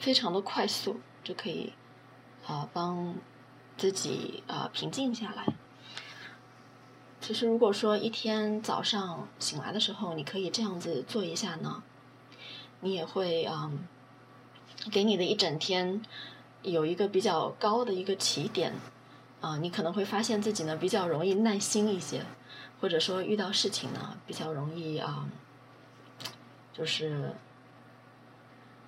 非常的快速就可以啊帮自己啊平静下来。其实如果说一天早上醒来的时候，你可以这样子做一下呢，你也会啊给你的一整天有一个比较高的一个起点啊，你可能会发现自己呢比较容易耐心一些，或者说遇到事情呢比较容易啊，就是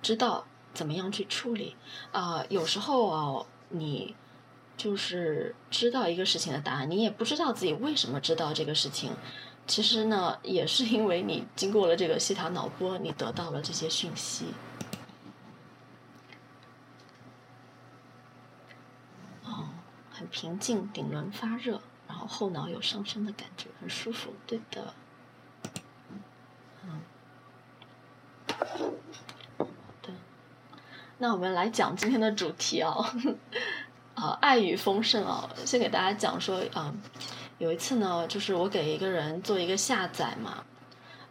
知道怎么样去处理啊。有时候啊，你就是知道一个事情的答案，你也不知道自己为什么知道这个事情。其实呢，也是因为你经过了这个西塔脑波，你得到了这些讯息。哦，很平静，顶轮发热，然后后脑有上升的感觉，很舒服。对的。嗯。那我们来讲今天的主题啊，啊，爱与丰盛啊，先给大家讲说啊。有一次呢，就是我给一个人做一个下载嘛，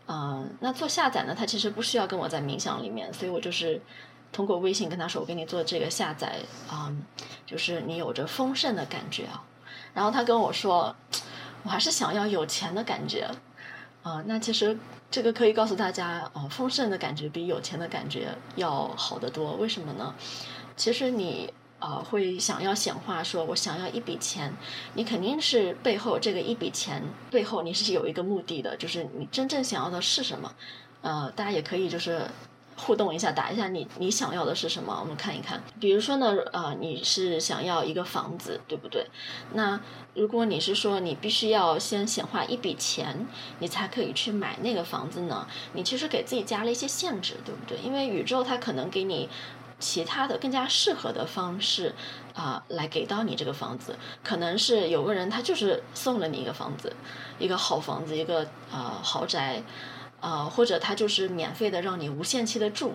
嗯，那做下载呢，他其实不需要跟我在冥想里面，所以我就是通过微信跟他说，我给你做这个下载啊，就是你有着丰盛的感觉啊。然后他跟我说，我还是想要有钱的感觉啊。那其实这个可以告诉大家，哦，丰盛的感觉比有钱的感觉要好得多。为什么呢？其实你。啊，会想要显化，说我想要一笔钱，你肯定是背后这个一笔钱背后你是有一个目的的，就是你真正想要的是什么？呃，大家也可以就是互动一下，打一下你你想要的是什么？我们看一看，比如说呢，呃，你是想要一个房子，对不对？那如果你是说你必须要先显化一笔钱，你才可以去买那个房子呢？你其实给自己加了一些限制，对不对？因为宇宙它可能给你。其他的更加适合的方式，啊，来给到你这个房子，可能是有个人他就是送了你一个房子，一个好房子，一个啊豪宅，啊，或者他就是免费的让你无限期的住，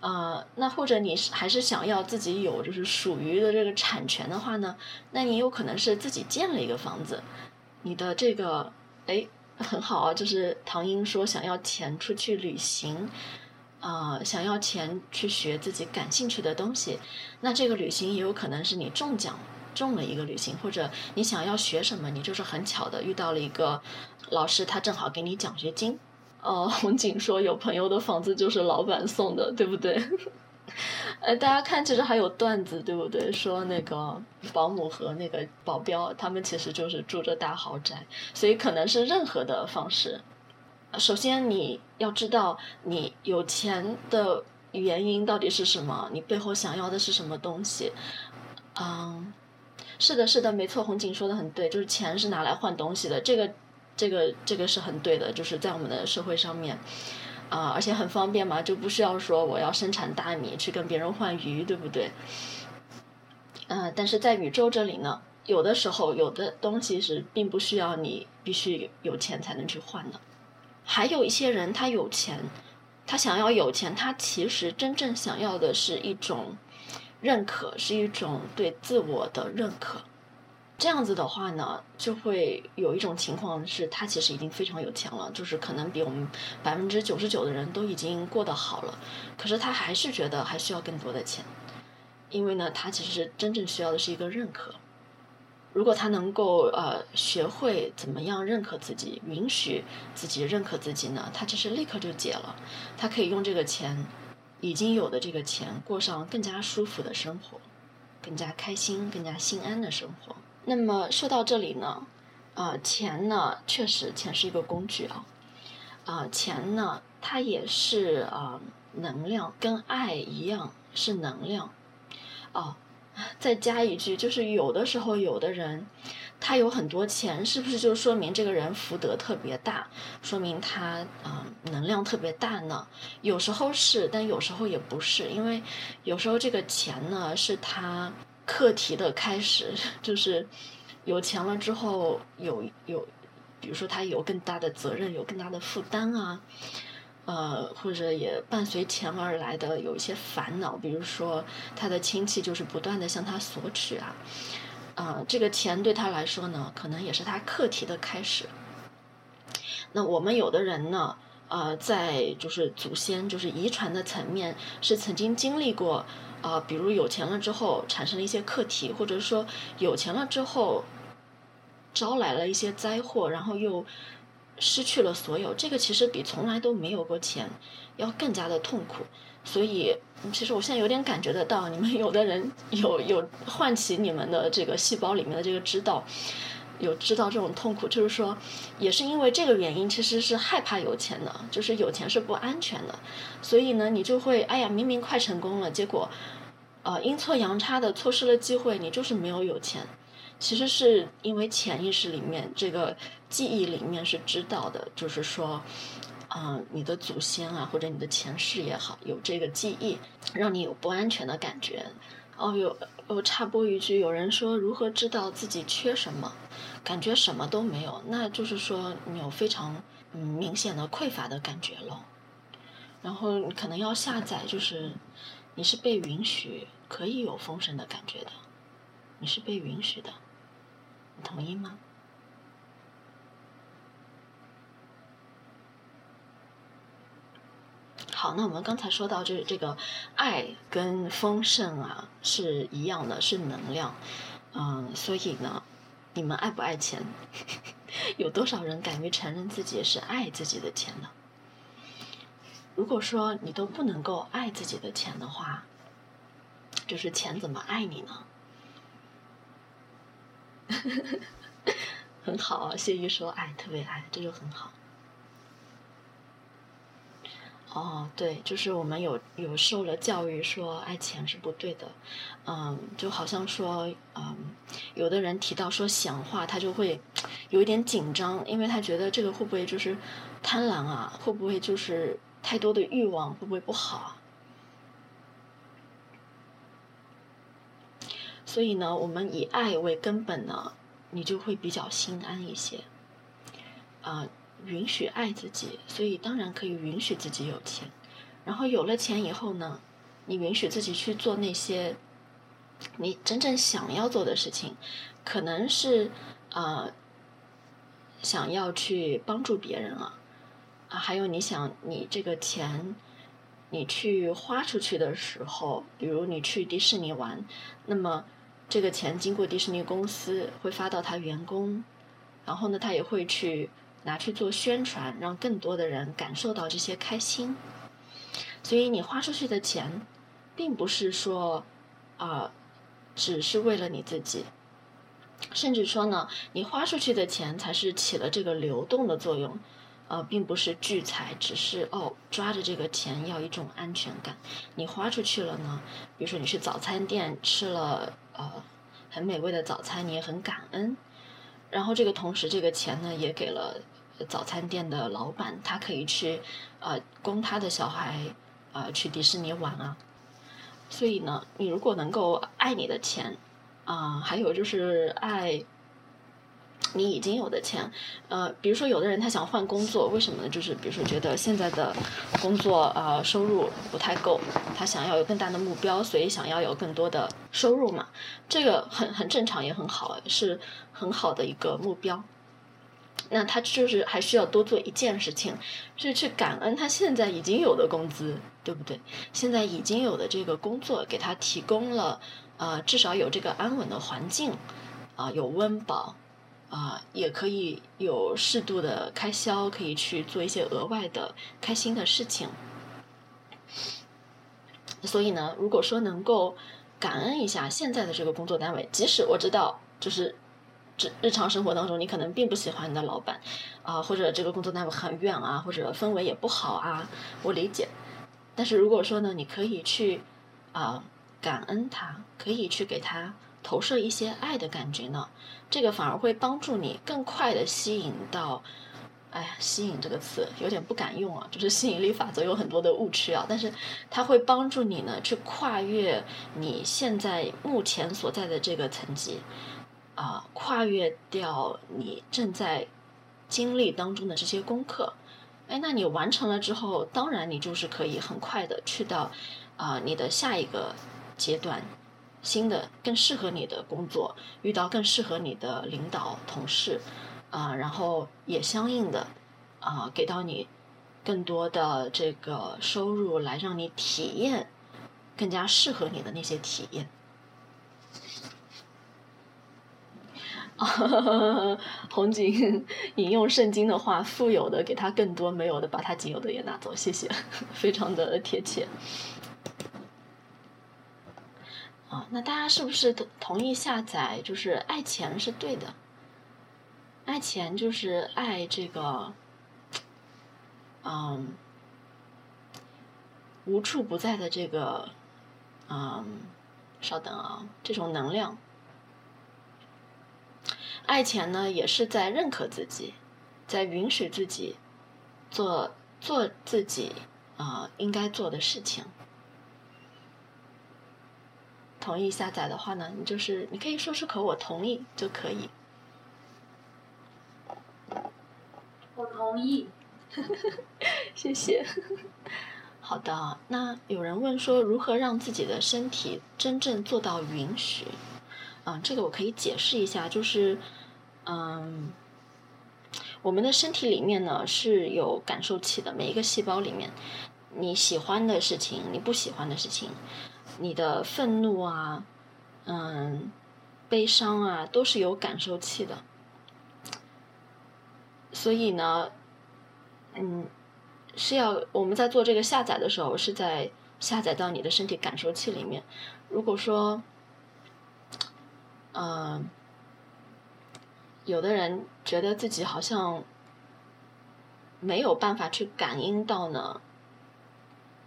啊，那或者你还是想要自己有就是属于的这个产权的话呢，那你有可能是自己建了一个房子，你的这个哎很好啊，就是唐英说想要钱出去旅行。啊，想要钱去学自己感兴趣的东西，那这个旅行也有可能是你中奖中了一个旅行，或者你想要学什么，你就是很巧的遇到了一个老师，他正好给你奖学金。哦，红景说有朋友的房子就是老板送的，对不对？呃，大家看，其实还有段子，对不对？说那个保姆和那个保镖，他们其实就是住着大豪宅，所以可能是任何的方式。首先，你要知道你有钱的原因到底是什么，你背后想要的是什么东西。嗯，是的，是的，没错，红景说的很对，就是钱是拿来换东西的，这个，这个，这个是很对的，就是在我们的社会上面，啊，而且很方便嘛，就不需要说我要生产大米去跟别人换鱼，对不对？嗯，但是在宇宙这里呢，有的时候有的东西是并不需要你必须有钱才能去换的。还有一些人，他有钱，他想要有钱，他其实真正想要的是一种认可，是一种对自我的认可。这样子的话呢，就会有一种情况是，他其实已经非常有钱了，就是可能比我们百分之九十九的人都已经过得好了，可是他还是觉得还需要更多的钱，因为呢，他其实真正需要的是一个认可。如果他能够呃学会怎么样认可自己，允许自己认可自己呢？他其实立刻就解了，他可以用这个钱，已经有的这个钱，过上更加舒服的生活，更加开心、更加心安的生活。那么说到这里呢，啊，钱呢，确实钱是一个工具啊，啊，钱呢，它也是啊能量，跟爱一样是能量，啊。再加一句，就是有的时候，有的人他有很多钱，是不是就说明这个人福德特别大，说明他啊能量特别大呢？有时候是，但有时候也不是，因为有时候这个钱呢是他课题的开始，就是有钱了之后有有，比如说他有更大的责任，有更大的负担啊。呃，或者也伴随钱而来的有一些烦恼，比如说他的亲戚就是不断的向他索取啊，啊，这个钱对他来说呢，可能也是他课题的开始。那我们有的人呢，呃，在就是祖先就是遗传的层面是曾经经历过，啊，比如有钱了之后产生了一些课题，或者说有钱了之后招来了一些灾祸，然后又失去了所有，这个其实比从来都没有过钱要更加的痛苦。所以，其实我现在有点感觉得到，你们有的人有有唤起你们的这个细胞里面的这个知道。有知道这种痛苦，就是说，也是因为这个原因，其实是害怕有钱的，就是有钱是不安全的，所以呢，你就会，哎呀，明明快成功了，结果，呃，阴错阳差的错失了机会，你就是没有有钱。其实是因为潜意识里面这个记忆里面是知道的，就是说，嗯，你的祖先啊，或者你的前世也好，有这个记忆，让你有不安全的感觉。哦，有，我插播一句，有人说如何知道自己缺什么？感觉什么都没有，那就是说你有非常嗯明显的匮乏的感觉咯。然后你可能要下载，就是你是被允许可以有丰盛的感觉的，你是被允许的，你同意吗？好，那我们刚才说到，就是这个爱跟丰盛啊是一样的，是能量，嗯，所以呢。你们爱不爱钱？有多少人敢于承认自己是爱自己的钱呢？如果说你都不能够爱自己的钱的话，就是钱怎么爱你呢？很好啊，谢玉说爱，特别爱，这就很好。哦，对，就是我们有有受了教育，说爱钱是不对的，嗯，就好像说，嗯，有的人提到说想话，他就会有一点紧张，因为他觉得这个会不会就是贪婪啊？会不会就是太多的欲望？会不会不好啊？所以呢，我们以爱为根本呢，你就会比较心安一些，啊。允许爱自己，所以当然可以允许自己有钱。然后有了钱以后呢，你允许自己去做那些你真正想要做的事情，可能是啊想要去帮助别人啊啊，还有你想你这个钱你去花出去的时候，比如你去迪士尼玩，那么这个钱经过迪士尼公司会发到他员工，然后呢，他也会去。拿去做宣传，让更多的人感受到这些开心。所以你花出去的钱，并不是说，啊，只是为了你自己，甚至说呢，你花出去的钱才是起了这个流动的作用，呃，并不是聚财，只是哦抓着这个钱要一种安全感。你花出去了呢，比如说你去早餐店吃了呃很美味的早餐，你也很感恩，然后这个同时这个钱呢也给了。早餐店的老板，他可以去，呃，供他的小孩，呃，去迪士尼玩啊。所以呢，你如果能够爱你的钱，啊，还有就是爱你已经有的钱，呃，比如说有的人他想换工作，为什么呢？就是比如说觉得现在的工作呃收入不太够，他想要有更大的目标，所以想要有更多的收入嘛。这个很很正常，也很好，是很好的一个目标。那他就是还需要多做一件事情，是去感恩他现在已经有的工资，对不对？现在已经有的这个工作给他提供了，呃，至少有这个安稳的环境，啊，有温饱，啊，也可以有适度的开销，可以去做一些额外的开心的事情。所以呢，如果说能够感恩一下现在的这个工作单位，即使我知道就是。日日常生活当中，你可能并不喜欢你的老板，啊，或者这个工作单位很远啊，或者氛围也不好啊，我理解。但是如果说呢，你可以去啊感恩他，可以去给他投射一些爱的感觉呢，这个反而会帮助你更快的吸引到，哎呀，吸引这个词有点不敢用啊，就是吸引力法则有很多的误区啊，但是它会帮助你呢去跨越你现在目前所在的这个层级。啊，跨越掉你正在经历当中的这些功课，哎，那你完成了之后，当然你就是可以很快的去到啊你的下一个阶段，新的更适合你的工作，遇到更适合你的领导同事，啊，然后也相应的啊给到你更多的这个收入来让你体验更加适合你的那些体验。啊 红景引用圣经的话：“富有的给他更多，没有的把他仅有的也拿走。”谢谢，非常的贴切。啊，那大家是不是同同意下载？就是爱钱是对的，爱钱就是爱这个，嗯，无处不在的这个，嗯，稍等啊，这种能量。爱钱呢，也是在认可自己，在允许自己做做自己啊应该做的事情。同意下载的话呢，你就是你可以说出口，我同意就可以。我同意，谢谢。好的，那有人问说，如何让自己的身体真正做到允许？啊，这个我可以解释一下，就是，嗯，我们的身体里面呢是有感受器的，每一个细胞里面，你喜欢的事情，你不喜欢的事情。你的愤怒啊，嗯，悲伤啊，都是有感受器的。所以呢，嗯，是要我们在做这个下载的时候，是在下载到你的身体感受器里面。如果说，嗯，有的人觉得自己好像没有办法去感应到呢。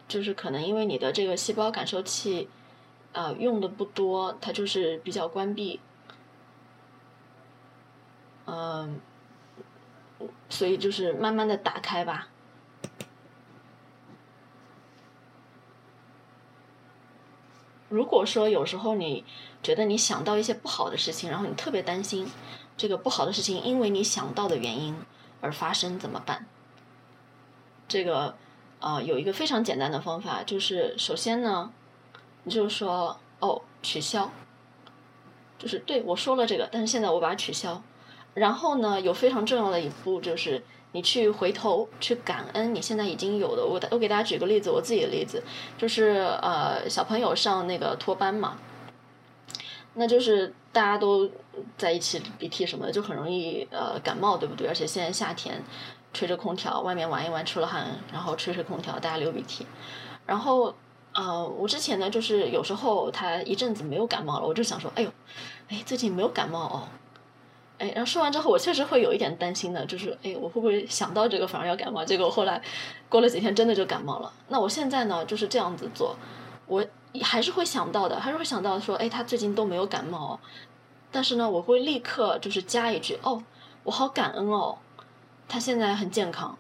就是可能因为你的这个细胞感受器，呃，用的不多，它就是比较关闭，嗯，所以就是慢慢的打开吧。如果说有时候你觉得你想到一些不好的事情，然后你特别担心这个不好的事情因为你想到的原因而发生，怎么办？这个。啊，有一个非常简单的方法，就是首先呢，你就说哦，取消，就是对我说了这个，但是现在我把它取消。然后呢，有非常重要的一步就是你去回头去感恩你现在已经有的。我我给大家举个例子，我自己的例子就是呃，小朋友上那个托班嘛，那就是大家都在一起鼻涕什么的，就很容易呃感冒，对不对？而且现在夏天。吹着空调，外面玩一玩，出了汗，然后吹吹空调，大家流鼻涕。然后，呃，我之前呢，就是有时候他一阵子没有感冒了，我就想说，哎呦，哎，最近没有感冒哦。哎，然后说完之后，我确实会有一点担心的，就是，哎，我会不会想到这个反而要感冒？结果后来过了几天，真的就感冒了。那我现在呢，就是这样子做，我还是会想到的，还是会想到说，哎，他最近都没有感冒。但是呢，我会立刻就是加一句，哦，我好感恩哦。他现在很健康，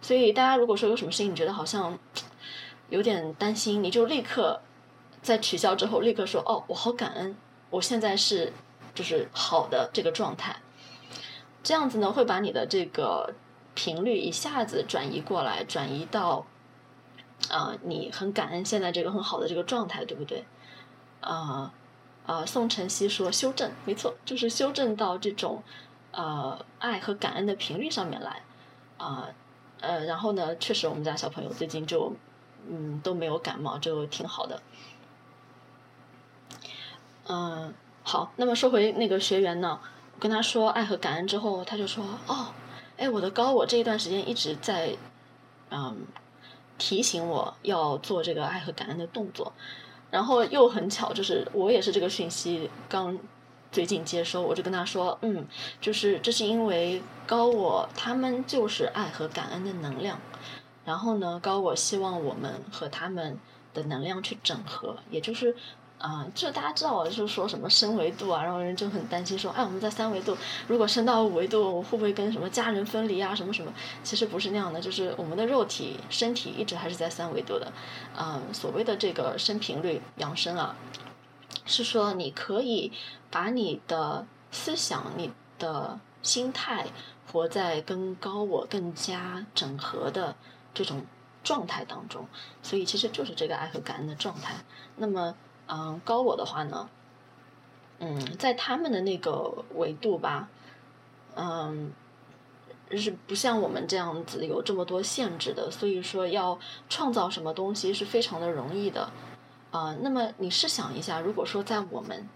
所以大家如果说有什么事情，你觉得好像有点担心，你就立刻在取消之后立刻说：“哦，我好感恩，我现在是就是好的这个状态。”这样子呢，会把你的这个频率一下子转移过来，转移到啊，你很感恩现在这个很好的这个状态，对不对？啊啊，宋晨曦说修正，没错，就是修正到这种。呃，爱和感恩的频率上面来，啊，呃，然后呢，确实我们家小朋友最近就，嗯，都没有感冒，就挺好的。嗯，好，那么说回那个学员呢，我跟他说爱和感恩之后，他就说，哦，哎，我的高我这一段时间一直在，嗯，提醒我要做这个爱和感恩的动作，然后又很巧，就是我也是这个讯息刚。最近接收，我就跟他说，嗯，就是这是因为高我他们就是爱和感恩的能量，然后呢，高我希望我们和他们的能量去整合，也就是，啊，就大家知道，就是说什么升维度啊，然后人就很担心说，哎，我们在三维度，如果升到五维度，我会不会跟什么家人分离啊，什么什么？其实不是那样的，就是我们的肉体身体一直还是在三维度的，啊，所谓的这个升频率扬升啊。是说，你可以把你的思想、你的心态活在跟高我更加整合的这种状态当中，所以其实就是这个爱和感恩的状态。那么，嗯，高我的话呢，嗯，在他们的那个维度吧，嗯，是不像我们这样子有这么多限制的，所以说要创造什么东西是非常的容易的。啊，那么你试想一下，如果说在我们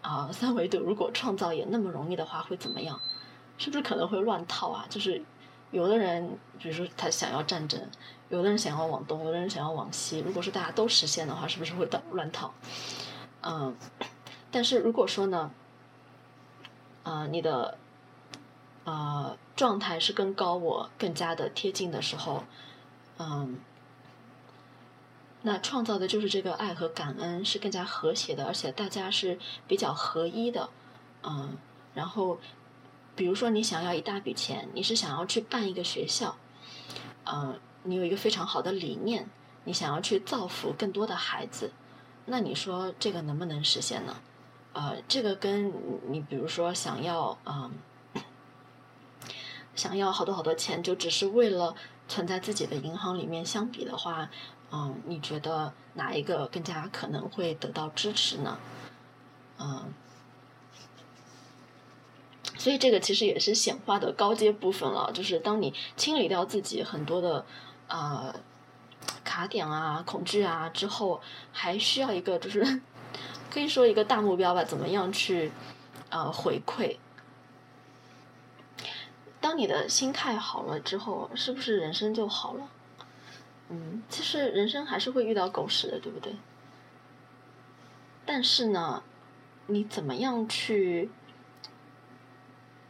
啊三维度，如果创造也那么容易的话，会怎么样？是不是可能会乱套啊？就是有的人，比如说他想要战争，有的人想要往东，有的人想要往西。如果说大家都实现的话，是不是会乱乱套？嗯，但是如果说呢，啊，你的啊状态是跟高我更加的贴近的时候，嗯。那创造的就是这个爱和感恩是更加和谐的，而且大家是比较合一的，嗯，然后，比如说你想要一大笔钱，你是想要去办一个学校，嗯，你有一个非常好的理念，你想要去造福更多的孩子，那你说这个能不能实现呢？呃，这个跟你比如说想要嗯，想要好多好多钱，就只是为了存在自己的银行里面相比的话。嗯，你觉得哪一个更加可能会得到支持呢？嗯，所以这个其实也是显化的高阶部分了，就是当你清理掉自己很多的啊卡点啊、恐惧啊之后，还需要一个就是可以说一个大目标吧，怎么样去呃回馈？当你的心态好了之后，是不是人生就好了？嗯，其实人生还是会遇到狗屎的，对不对？但是呢，你怎么样去，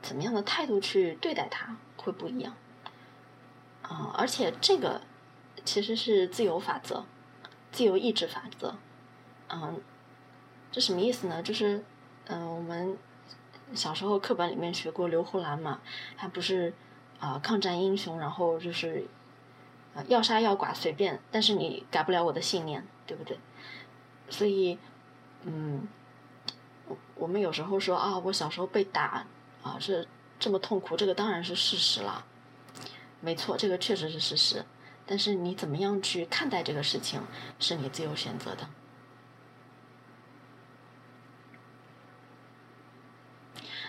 怎么样的态度去对待它，会不一样。啊，而且这个其实是自由法则，自由意志法则。嗯，这什么意思呢？就是，嗯，我们小时候课本里面学过刘胡兰嘛，他不是啊抗战英雄，然后就是。要杀要剐随便，但是你改不了我的信念，对不对？所以，嗯，我们有时候说啊，我小时候被打啊是这么痛苦，这个当然是事实了，没错，这个确实是事实。但是你怎么样去看待这个事情，是你自由选择的。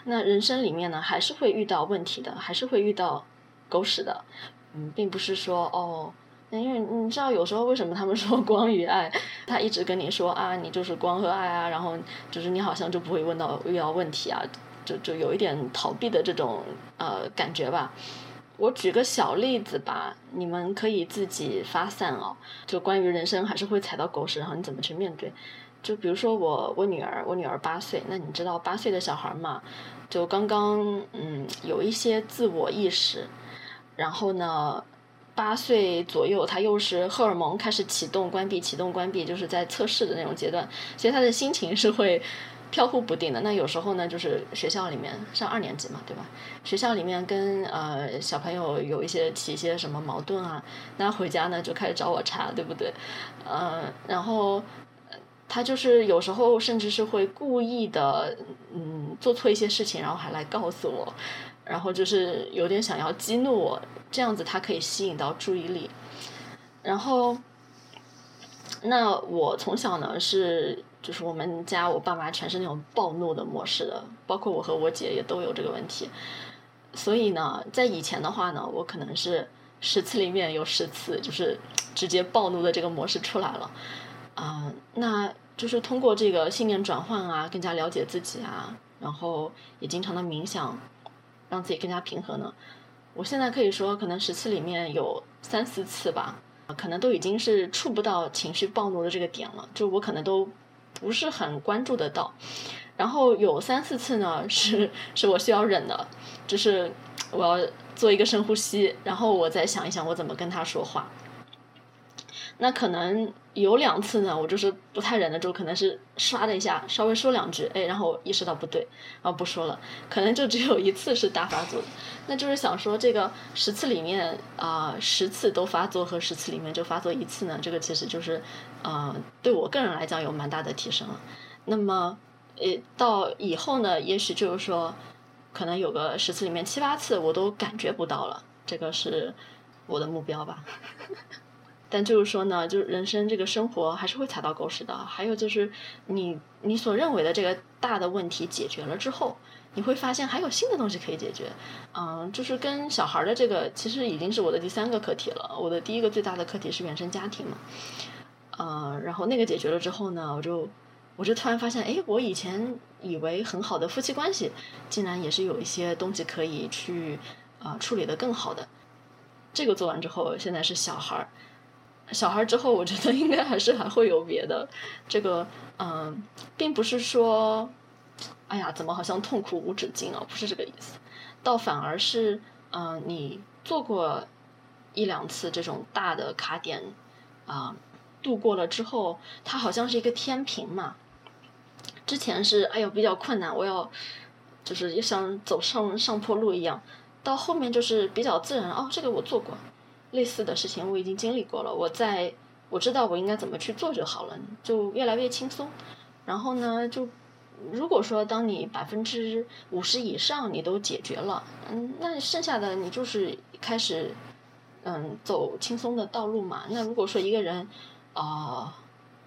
那人生里面呢，还是会遇到问题的，还是会遇到狗屎的。嗯，并不是说哦，因为你知道有时候为什么他们 说光与爱，他一直跟你说啊，你就是光和爱啊，然后就是你好像就不会问到遇到问题啊，就就有一点逃避的这种呃感觉吧。我举个小例子吧，你们可以自己发散哦。就关于人生还是会踩到狗屎，然后你怎么去面对？就比如说我我女儿，我女儿八岁，那你知道八岁的小孩嘛，就刚刚嗯有一些自我意识。然后呢，八岁左右，他又是荷尔蒙开始启动、关闭、启动、关闭，就是在测试的那种阶段，所以他的心情是会飘忽不定的。那有时候呢，就是学校里面上二年级嘛，对吧？学校里面跟呃小朋友有一些起一些什么矛盾啊，那回家呢就开始找我茬，对不对？嗯，然后他就是有时候甚至是会故意的，嗯，做错一些事情，然后还来告诉我。然后就是有点想要激怒我，这样子他可以吸引到注意力。然后，那我从小呢是，就是我们家我爸妈全是那种暴怒的模式的，包括我和我姐也都有这个问题。所以呢，在以前的话呢，我可能是十次里面有十次就是直接暴怒的这个模式出来了。啊，那就是通过这个信念转换啊，更加了解自己啊，然后也经常的冥想。让自己更加平和呢？我现在可以说，可能十次里面有三四次吧，可能都已经是触不到情绪暴怒的这个点了，就我可能都不是很关注得到。然后有三四次呢，是是我需要忍的，就是我要做一个深呼吸，然后我再想一想我怎么跟他说话。那可能有两次呢，我就是不太忍得住，可能是唰的一下稍微说两句，哎，然后意识到不对，然后不说了。可能就只有一次是大发作的，那就是想说这个十次里面啊，十次都发作和十次里面就发作一次呢，这个其实就是啊，对我个人来讲有蛮大的提升了。那么呃，到以后呢，也许就是说，可能有个十次里面七八次我都感觉不到了，这个是我的目标吧。但就是说呢，就是人生这个生活还是会踩到狗屎的。还有就是你你所认为的这个大的问题解决了之后，你会发现还有新的东西可以解决。嗯，就是跟小孩的这个其实已经是我的第三个课题了。我的第一个最大的课题是原生家庭嘛。呃，然后那个解决了之后呢，我就我就突然发现，哎，我以前以为很好的夫妻关系，竟然也是有一些东西可以去啊处理的更好的。这个做完之后，现在是小孩儿，小孩之后，我觉得应该还是还会有别的。这个嗯，并不是说，哎呀，怎么好像痛苦无止境啊？不是这个意思，倒反而是嗯，你做过一两次这种大的卡点啊。度过了之后，它好像是一个天平嘛。之前是哎呦比较困难，我要就是像走上上坡路一样。到后面就是比较自然哦，这个我做过，类似的事情我已经经历过了，我在我知道我应该怎么去做就好了，就越来越轻松。然后呢，就如果说当你百分之五十以上你都解决了，嗯，那剩下的你就是开始嗯走轻松的道路嘛。那如果说一个人，啊，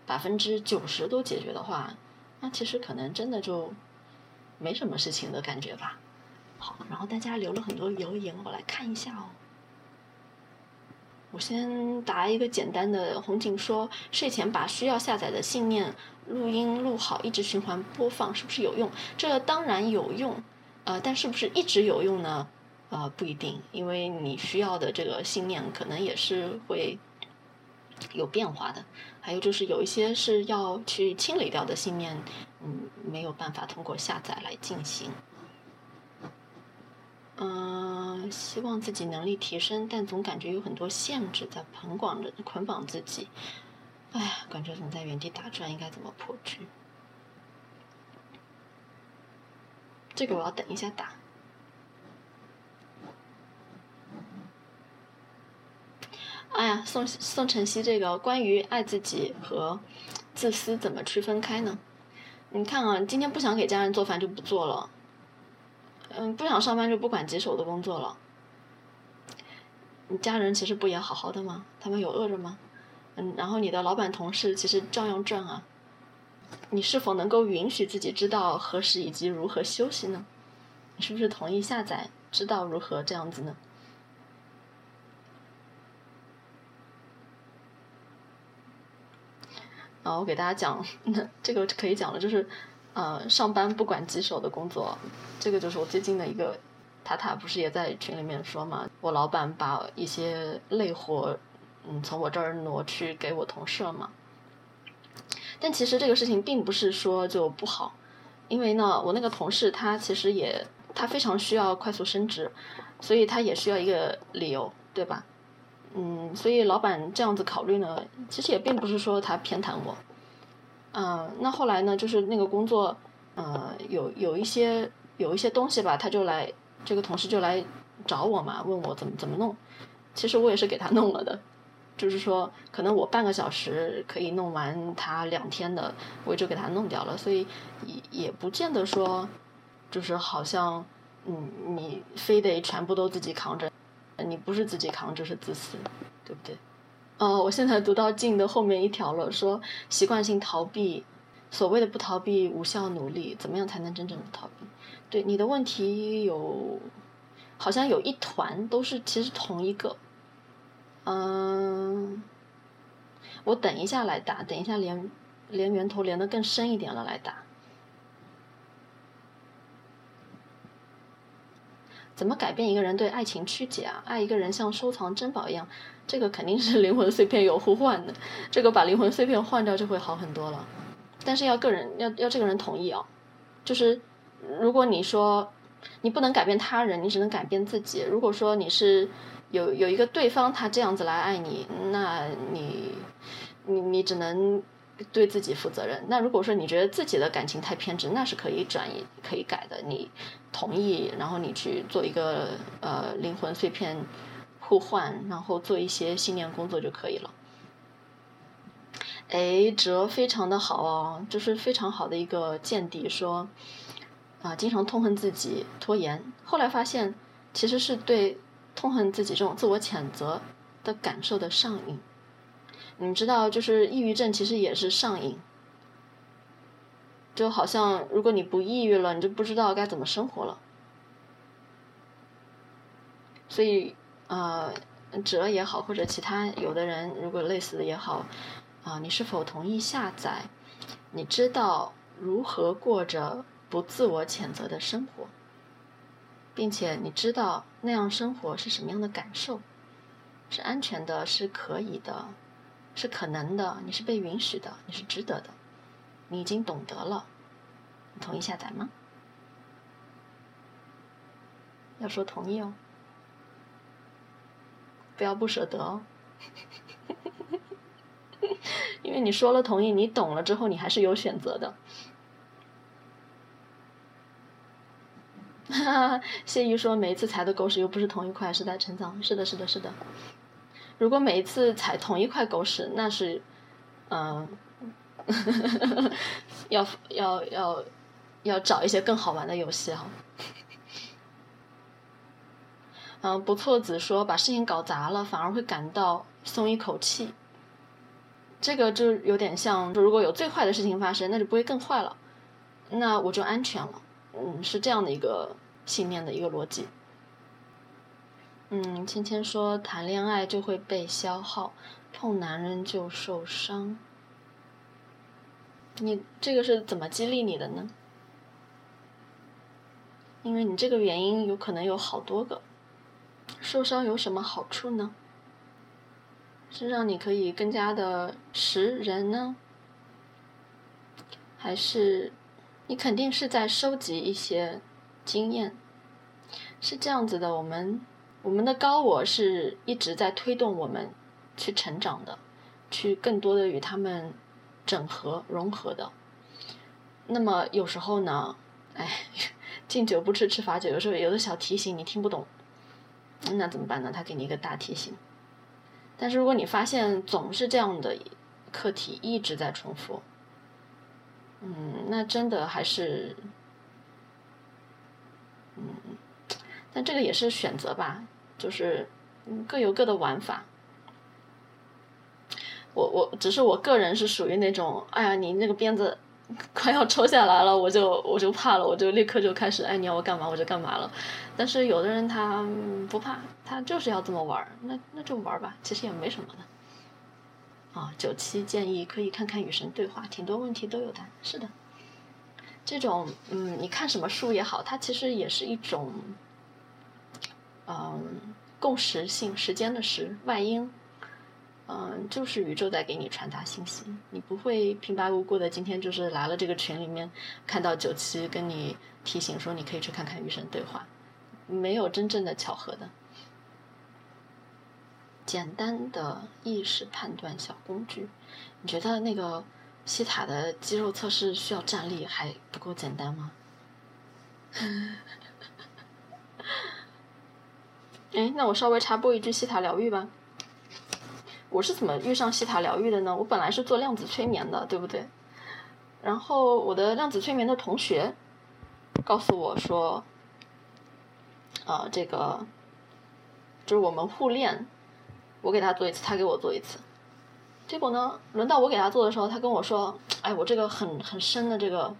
百分之九十都解决的话，那其实可能真的就没什么事情的感觉吧。好，然后大家留了很多留言，我来看一下哦。我先答一个简单的，红景说睡前把需要下载的信念录音录好，一直循环播放，是不是有用？这当然有用，呃，但是不是一直有用呢？呃，不一定，因为你需要的这个信念可能也是会。有变化的，还有就是有一些是要去清理掉的信念，嗯，没有办法通过下载来进行。嗯，希望自己能力提升，但总感觉有很多限制在捆绑着、捆绑自己。哎呀，感觉总在原地打转，应该怎么破局？这个我要等一下打。哎呀，宋宋晨曦，这个关于爱自己和自私怎么区分开呢？你看啊，今天不想给家人做饭就不做了，嗯，不想上班就不管棘手的工作了。你家人其实不也好好的吗？他们有饿着吗？嗯，然后你的老板同事其实照样赚啊。你是否能够允许自己知道何时以及如何休息呢？你是不是同意下载，知道如何这样子呢？啊，我给大家讲，那这个可以讲的，就是，呃，上班不管棘手的工作，这个就是我最近的一个，塔塔不是也在群里面说嘛，我老板把一些累活，嗯，从我这儿挪去给我同事了嘛。但其实这个事情并不是说就不好，因为呢，我那个同事他其实也，他非常需要快速升职，所以他也需要一个理由，对吧？嗯，所以老板这样子考虑呢，其实也并不是说他偏袒我，嗯，那后来呢，就是那个工作，呃，有有一些有一些东西吧，他就来这个同事就来找我嘛，问我怎么怎么弄，其实我也是给他弄了的，就是说可能我半个小时可以弄完他两天的，我就给他弄掉了，所以也也不见得说，就是好像嗯，你非得全部都自己扛着。你不是自己扛，就是自私，对不对？哦，我现在读到静的后面一条了，说习惯性逃避，所谓的不逃避无效努力，怎么样才能真正的逃避？对你的问题有，好像有一团都是其实同一个，嗯，我等一下来答，等一下连连源头连的更深一点了来答。怎么改变一个人对爱情曲解啊？爱一个人像收藏珍宝一样，这个肯定是灵魂碎片有互换的。这个把灵魂碎片换掉就会好很多了。但是要个人要要这个人同意啊，就是如果你说你不能改变他人，你只能改变自己。如果说你是有有一个对方他这样子来爱你，那你你你只能。对自己负责任。那如果说你觉得自己的感情太偏执，那是可以转移、可以改的。你同意，然后你去做一个呃灵魂碎片互换，然后做一些信念工作就可以了。哎，哲非常的好哦，就是非常好的一个见底，说啊，经常痛恨自己拖延，后来发现其实是对痛恨自己这种自我谴责的感受的上瘾。你知道，就是抑郁症其实也是上瘾，就好像如果你不抑郁了，你就不知道该怎么生活了。所以，呃，哲也好，或者其他有的人如果类似的也好，啊，你是否同意下载？你知道如何过着不自我谴责的生活，并且你知道那样生活是什么样的感受？是安全的，是可以的。是可能的，你是被允许的，你是值得的，你已经懂得了，你同意下载吗？要说同意哦，不要不舍得哦，因为你说了同意，你懂了之后，你还是有选择的。哈哈，谢玉说每一次踩的狗屎又不是同一块，是在成长。是的，是的，是的。如果每一次踩同一块狗屎，那是，嗯，要要要要找一些更好玩的游戏哈。嗯，不错子说把事情搞砸了，反而会感到松一口气。这个就有点像，如果有最坏的事情发生，那就不会更坏了，那我就安全了。嗯，是这样的一个信念的一个逻辑。嗯，芊芊说谈恋爱就会被消耗，碰男人就受伤。你这个是怎么激励你的呢？因为你这个原因有可能有好多个。受伤有什么好处呢？是让你可以更加的识人呢？还是你肯定是在收集一些经验？是这样子的，我们。我们的高我是一直在推动我们去成长的，去更多的与他们整合融合的。那么有时候呢，哎，敬酒不吃吃罚酒，有时候有的小提醒你听不懂，那怎么办呢？他给你一个大提醒。但是如果你发现总是这样的课题一直在重复，嗯，那真的还是，嗯，但这个也是选择吧。就是各有各的玩法，我我只是我个人是属于那种，哎呀，你那个鞭子快要抽下来了，我就我就怕了，我就立刻就开始，哎，你要我干嘛我就干嘛了。但是有的人他不怕，他就是要这么玩那那就玩吧，其实也没什么的。啊，九七建议可以看看与神对话，挺多问题都有的。是的，这种嗯，你看什么书也好，它其实也是一种。嗯，共识性时间的时外因，嗯，就是宇宙在给你传达信息，你不会平白无故的今天就是来了这个群里面，看到九七跟你提醒说你可以去看看与神对话，没有真正的巧合的，简单的意识判断小工具，你觉得那个西塔的肌肉测试需要站立还不够简单吗？哎，那我稍微插播一句西塔疗愈吧。我是怎么遇上西塔疗愈的呢？我本来是做量子催眠的，对不对？然后我的量子催眠的同学告诉我说，啊，这个就是我们互练，我给他做一次，他给我做一次。结果呢，轮到我给他做的时候，他跟我说：“哎，我这个很很深的这个，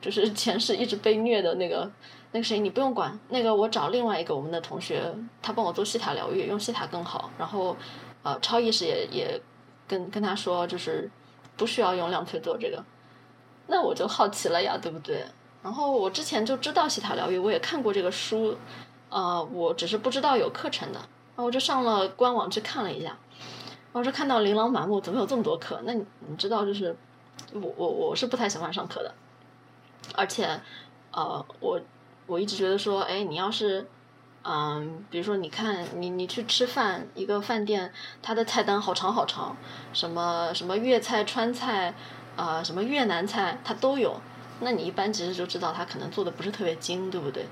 就是 前世一直被虐的那个。”那个谁，你不用管。那个我找另外一个我们的同学，他帮我做西塔疗愈，用西塔更好。然后，呃，超意识也也跟跟他说，就是不需要用量催做这个。那我就好奇了呀，对不对？然后我之前就知道西塔疗愈，我也看过这个书，呃，我只是不知道有课程的。然后我就上了官网去看了一下，我就看到琳琅满目，怎么有这么多课？那你你知道，就是我我我是不太喜欢上课的，而且，呃，我。我一直觉得说，哎，你要是，嗯，比如说，你看，你你去吃饭，一个饭店，它的菜单好长好长，什么什么粤菜、川菜，啊，什么越南菜，它都有。那你一般其实就知道，它可能做的不是特别精，对不对？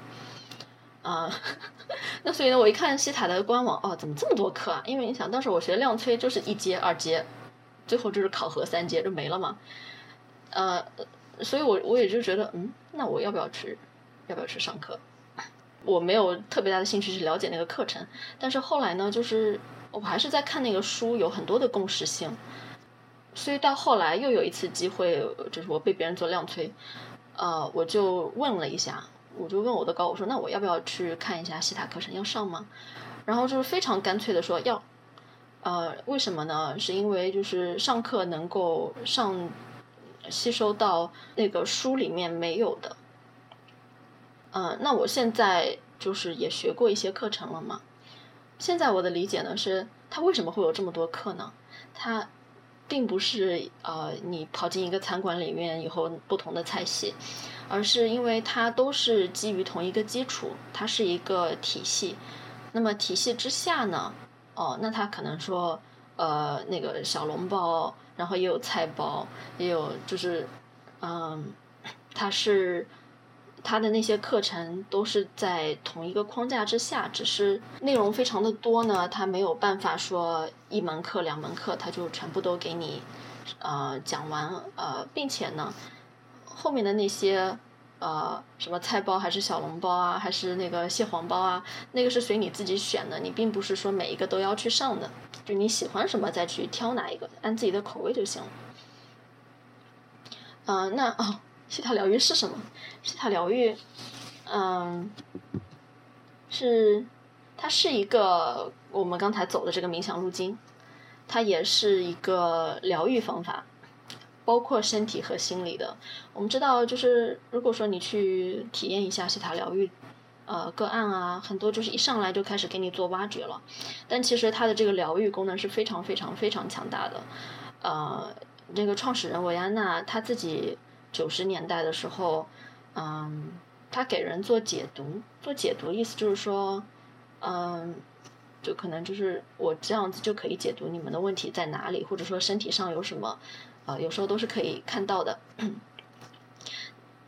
啊，那所以呢，我一看西塔的官网，哦，怎么这么多课啊？因为你想，当时我学量催就是一阶、二阶，最后就是考核三阶就没了嘛。呃，所以我我也就觉得，嗯，那我要不要去？要不要去上课？我没有特别大的兴趣去了解那个课程，但是后来呢，就是我还是在看那个书，有很多的共识性。所以到后来又有一次机会，就是我被别人做量催，呃，我就问了一下，我就问我的高，我说那我要不要去看一下西塔课程，要上吗？然后就是非常干脆的说要，呃，为什么呢？是因为就是上课能够上吸收到那个书里面没有的。嗯，那我现在就是也学过一些课程了嘛。现在我的理解呢是，它为什么会有这么多课呢？它并不是呃你跑进一个餐馆里面以后不同的菜系，而是因为它都是基于同一个基础，它是一个体系。那么体系之下呢，哦，那它可能说呃那个小笼包，然后也有菜包，也有就是嗯，它是。他的那些课程都是在同一个框架之下，只是内容非常的多呢，他没有办法说一门课、两门课他就全部都给你，呃讲完，呃，并且呢，后面的那些，呃，什么菜包还是小笼包啊，还是那个蟹黄包啊，那个是随你自己选的，你并不是说每一个都要去上的，就你喜欢什么再去挑哪一个，按自己的口味就行了。嗯，那哦。西塔疗愈是什么？西塔疗愈，嗯，是它是一个我们刚才走的这个冥想路径，它也是一个疗愈方法，包括身体和心理的。我们知道，就是如果说你去体验一下西塔疗愈，呃，个案啊，很多就是一上来就开始给你做挖掘了，但其实它的这个疗愈功能是非常非常非常强大的。呃，那个创始人维安娜他自己。九十年代的时候，嗯，他给人做解读，做解读意思就是说，嗯，就可能就是我这样子就可以解读你们的问题在哪里，或者说身体上有什么，呃，有时候都是可以看到的。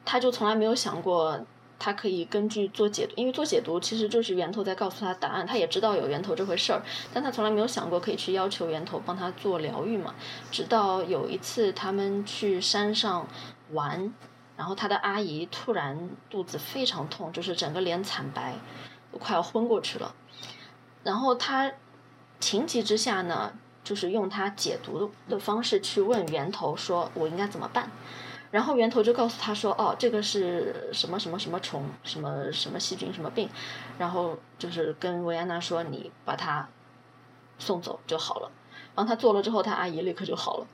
他就从来没有想过，他可以根据做解读，因为做解读其实就是源头在告诉他答案，他也知道有源头这回事儿，但他从来没有想过可以去要求源头帮他做疗愈嘛。直到有一次他们去山上。玩，然后他的阿姨突然肚子非常痛，就是整个脸惨白，都快要昏过去了。然后他情急之下呢，就是用他解毒的方式去问源头，说我应该怎么办？然后源头就告诉他说，哦，这个是什么什么什么虫，什么什么细菌，什么病。然后就是跟维安娜说，你把他送走就好了。然后他做了之后，他阿姨立刻就好了。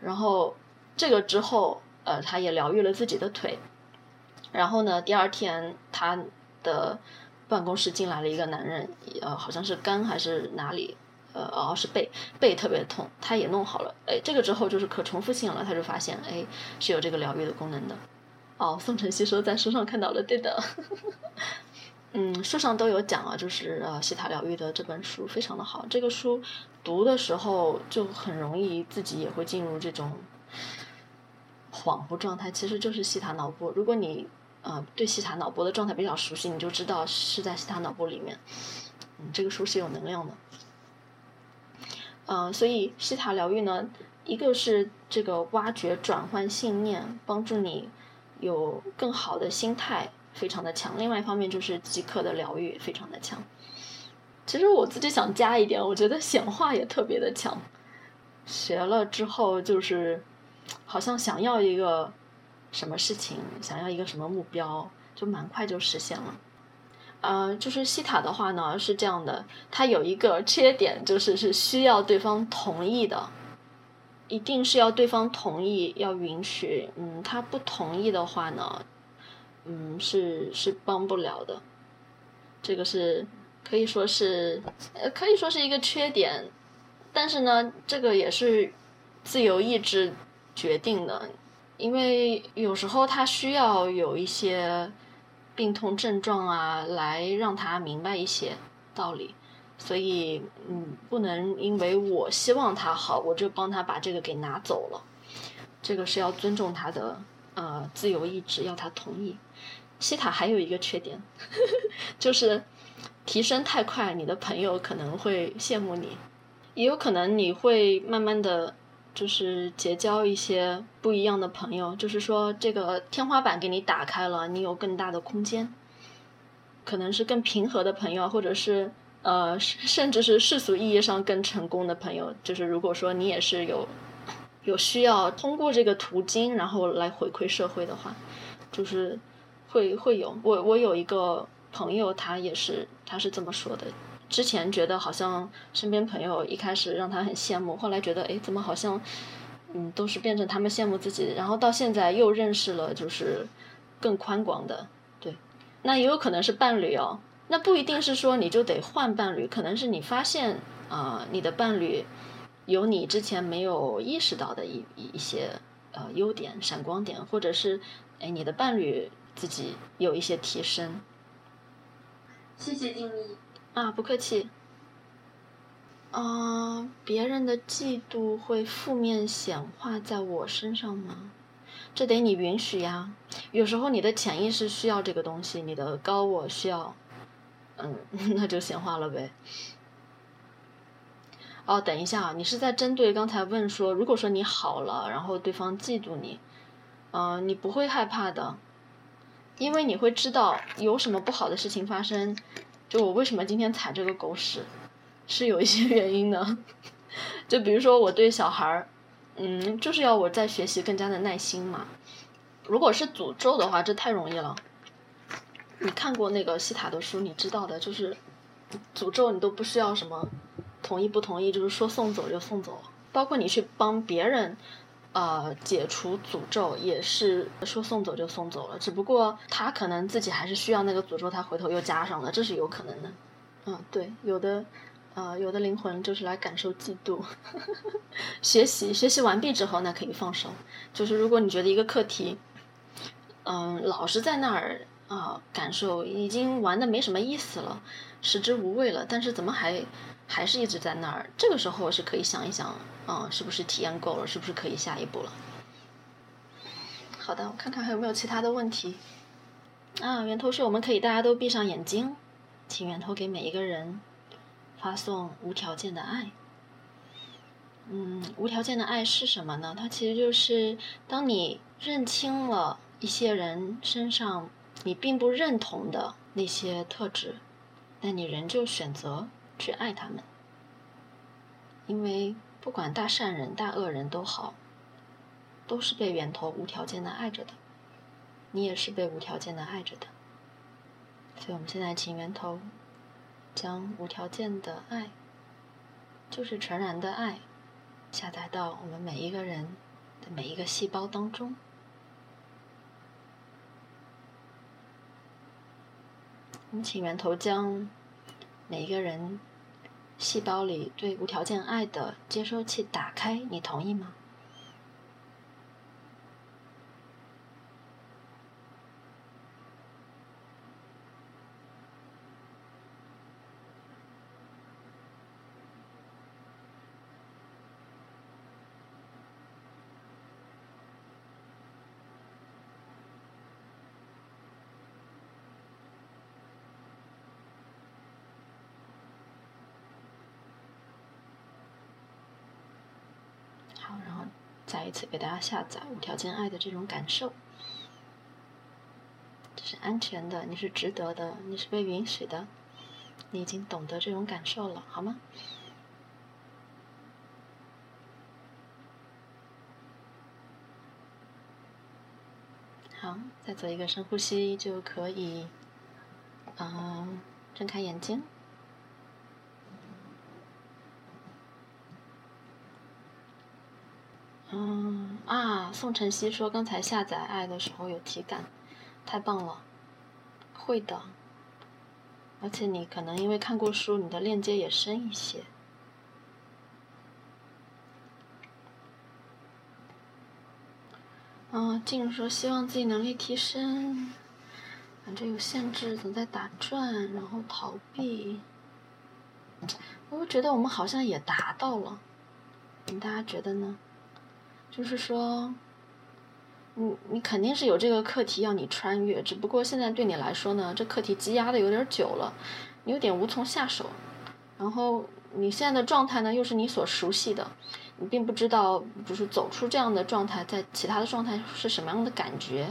然后这个之后。呃，他也疗愈了自己的腿，然后呢，第二天他的办公室进来了一个男人，呃，好像是肝还是哪里，呃，哦，是背，背特别痛，他也弄好了，哎，这个之后就是可重复性了，他就发现，哎，是有这个疗愈的功能的。哦，宋晨曦说在书上看到了，对的，嗯，书上都有讲啊，就是呃，西塔疗愈的这本书非常的好，这个书读的时候就很容易自己也会进入这种。恍惚状态其实就是西塔脑波。如果你呃对西塔脑波的状态比较熟悉，你就知道是在西塔脑波里面。嗯，这个书是有能量的。嗯，所以西塔疗愈呢，一个是这个挖掘、转换信念，帮助你有更好的心态，非常的强。另外一方面就是即刻的疗愈，非常的强。其实我自己想加一点，我觉得显化也特别的强。学了之后就是。好像想要一个什么事情，想要一个什么目标，就蛮快就实现了。呃，就是西塔的话呢是这样的，它有一个缺点，就是是需要对方同意的，一定是要对方同意，要允许。嗯，他不同意的话呢，嗯，是是帮不了的。这个是可以说是，呃，可以说是一个缺点，但是呢，这个也是自由意志。决定的，因为有时候他需要有一些病痛症状啊，来让他明白一些道理，所以嗯，不能因为我希望他好，我就帮他把这个给拿走了，这个是要尊重他的呃自由意志，要他同意。西塔还有一个缺点，就是提升太快，你的朋友可能会羡慕你，也有可能你会慢慢的。就是结交一些不一样的朋友，就是说这个天花板给你打开了，你有更大的空间，可能是更平和的朋友，或者是呃，甚至是世俗意义上更成功的朋友，就是如果说你也是有有需要通过这个途径，然后来回馈社会的话，就是会会有我我有一个朋友，他也是他是这么说的。之前觉得好像身边朋友一开始让他很羡慕，后来觉得哎，怎么好像嗯都是变成他们羡慕自己，然后到现在又认识了就是更宽广的，对，那也有可能是伴侣哦。那不一定是说你就得换伴侣，可能是你发现啊，你的伴侣有你之前没有意识到的一一些呃优点、闪光点，或者是哎你的伴侣自己有一些提升。谢谢静怡。啊，不客气。啊，别人的嫉妒会负面显化在我身上吗？这得你允许呀。有时候你的潜意识需要这个东西，你的高我需要。嗯，那就显化了呗。哦，等一下，你是在针对刚才问说，如果说你好了，然后对方嫉妒你，嗯，你不会害怕的，因为你会知道有什么不好的事情发生。就我为什么今天踩这个狗屎，是有一些 原因的。就比如说我对小孩儿，嗯，就是要我在学习更加的耐心嘛。如果是诅咒的话，这太容易了。你看过那个西塔的书，你知道的，就是诅咒你都不需要什么同意不同意，就是说送走就送走。包括你去帮别人，呃，解除诅咒，也是说送走就送走了。只不过他可能自己还是需要那个诅咒，他回头又加上了，这是有可能的。嗯，对，有的，呃，有的灵魂就是来感受嫉妒。学习学习完毕之后，那可以放手。就是如果你觉得一个课题，嗯，老是在那儿。啊，感受已经玩的没什么意思了，食之无味了。但是怎么还还是一直在那儿？这个时候是可以想一想，啊，是不是体验够了？是不是可以下一步了？好的，我看看还有没有其他的问题。啊，源头是我们可以大家都闭上眼睛，请源头给每一个人发送无条件的爱。嗯，无条件的爱是什么呢？它其实就是当你认清了一些人身上。你并不认同的那些特质，但你仍旧选择去爱他们，因为不管大善人、大恶人都好，都是被源头无条件的爱着的，你也是被无条件的爱着的。所以，我们现在请源头将无条件的爱，就是纯然的爱，下载到我们每一个人的每一个细胞当中。我们请源头将每一个人细胞里对无条件爱的接收器打开，你同意吗？再一次给大家下载无条件爱的这种感受，这是安全的，你是值得的，你是被允许的，你已经懂得这种感受了，好吗？好，再做一个深呼吸就可以，嗯，睁开眼睛。嗯啊，宋晨曦说刚才下载爱的时候有体感，太棒了，会的，而且你可能因为看过书，你的链接也深一些。嗯，静说希望自己能力提升，反正有限制，总在打转，然后逃避。我觉得我们好像也达到了，你大家觉得呢？就是说，你你肯定是有这个课题要你穿越，只不过现在对你来说呢，这课题积压的有点久了，你有点无从下手。然后你现在的状态呢，又是你所熟悉的，你并不知道，就是走出这样的状态，在其他的状态是什么样的感觉。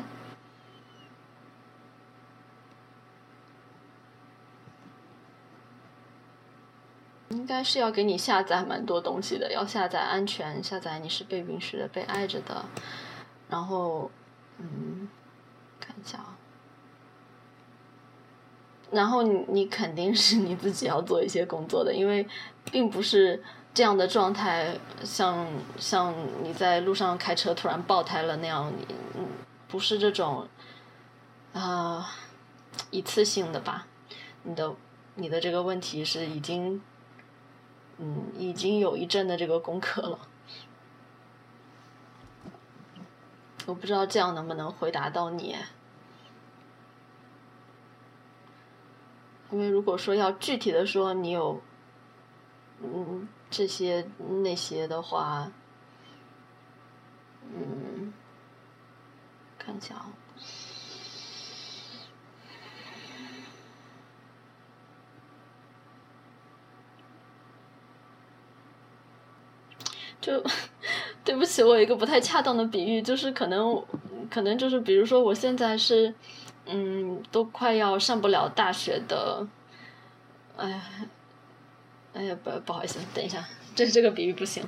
应该是要给你下载蛮多东西的，要下载安全，下载你是被允许的、被爱着的，然后，嗯，看一下啊，然后你你肯定是你自己要做一些工作的，因为并不是这样的状态，像像你在路上开车突然爆胎了那样，你不是这种，啊，一次性的吧？你的你的这个问题是已经。嗯，已经有一阵的这个功课了，我不知道这样能不能回答到你。因为如果说要具体的说，你有嗯这些那些的话，嗯，看一下啊。就对不起，我有一个不太恰当的比喻，就是可能可能就是比如说我现在是嗯，都快要上不了大学的，哎呀，哎呀不不好意思，等一下，这这个比喻不行，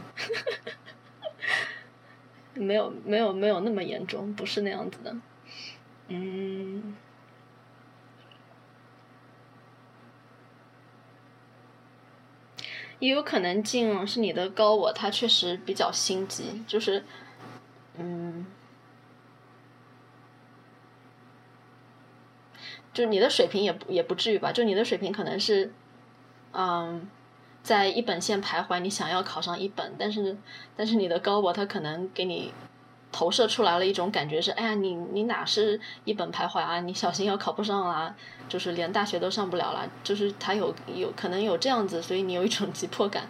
没有没有没有那么严重，不是那样子的，嗯。也有可能进是你的高我，他确实比较心急，就是，嗯，就你的水平也不也不至于吧，就你的水平可能是，嗯，在一本线徘徊，你想要考上一本，但是但是你的高我他可能给你。投射出来了一种感觉是，哎呀，你你哪是一本徘徊啊？你小心要考不上啦，就是连大学都上不了了。就是他有有可能有这样子，所以你有一种急迫感。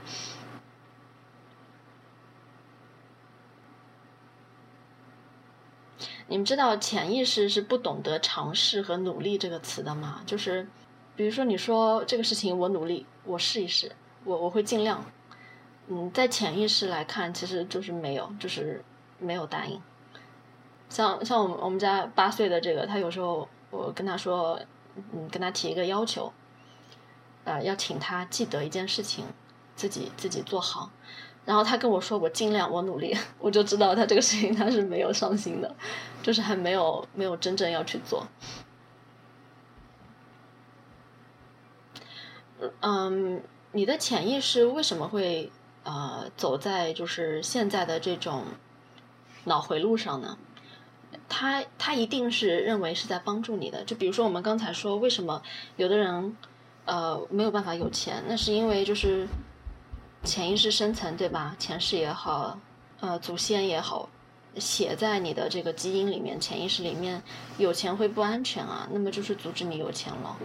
你们知道潜意识是不懂得尝试和努力这个词的吗？就是，比如说你说这个事情我努力，我试一试，我我会尽量。嗯，在潜意识来看，其实就是没有，就是。没有答应，像像我们我们家八岁的这个，他有时候我跟他说，嗯，跟他提一个要求，呃，要请他记得一件事情，自己自己做好，然后他跟我说我尽量我努力，我就知道他这个事情他是没有上心的，就是还没有没有真正要去做。嗯，你的潜意识为什么会呃走在就是现在的这种？脑回路上呢，他他一定是认为是在帮助你的。就比如说我们刚才说，为什么有的人呃没有办法有钱？那是因为就是潜意识深层，对吧？前世也好，呃，祖先也好，写在你的这个基因里面，潜意识里面有钱会不安全啊。那么就是阻止你有钱了。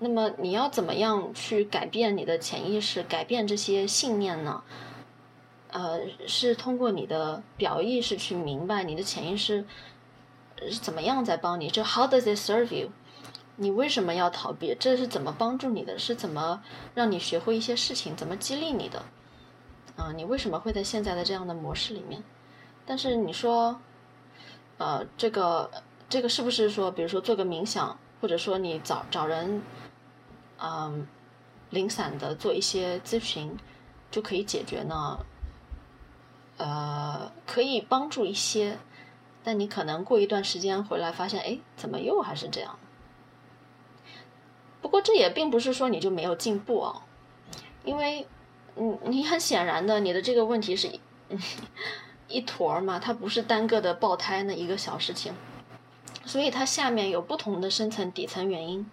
那么你要怎么样去改变你的潜意识，改变这些信念呢？呃，是通过你的表意识去明白你的潜意识是怎么样在帮你。就 How does it serve you？你为什么要逃避？这是怎么帮助你的？是怎么让你学会一些事情？怎么激励你的？啊，你为什么会在现在的这样的模式里面？但是你说，呃，这个这个是不是说，比如说做个冥想，或者说你找找人，嗯，零散的做一些咨询，就可以解决呢？呃，可以帮助一些，但你可能过一段时间回来发现，哎，怎么又还是这样？不过这也并不是说你就没有进步哦，因为，嗯，你很显然的，你的这个问题是，一坨嘛，它不是单个的爆胎那一个小事情，所以它下面有不同的深层底层原因。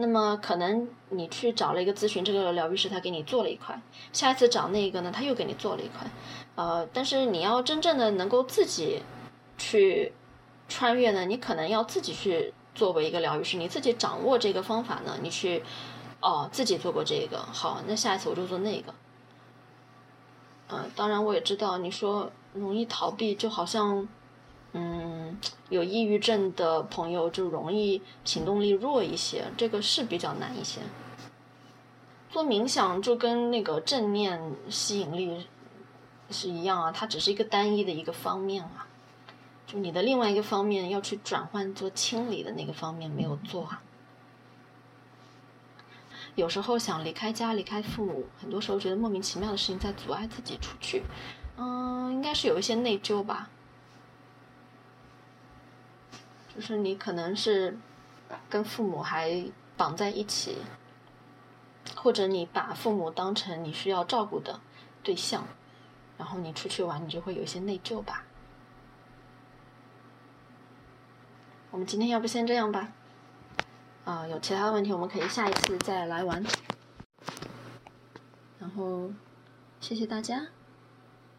那么可能你去找了一个咨询这个疗愈师，他给你做了一块，下一次找那个呢，他又给你做了一块，呃，但是你要真正的能够自己去穿越呢，你可能要自己去作为一个疗愈师，你自己掌握这个方法呢，你去哦自己做过这个，好，那下一次我就做那个，嗯，当然我也知道你说容易逃避，就好像。嗯，有抑郁症的朋友就容易行动力弱一些，这个是比较难一些。做冥想就跟那个正念吸引力是一样啊，它只是一个单一的一个方面啊，就你的另外一个方面要去转换做清理的那个方面没有做啊。有时候想离开家、离开父母，很多时候觉得莫名其妙的事情在阻碍自己出去。嗯，应该是有一些内疚吧。就是你可能是跟父母还绑在一起，或者你把父母当成你需要照顾的对象，然后你出去玩，你就会有一些内疚吧。我们今天要不先这样吧？啊，有其他的问题我们可以下一次再来玩。然后，谢谢大家。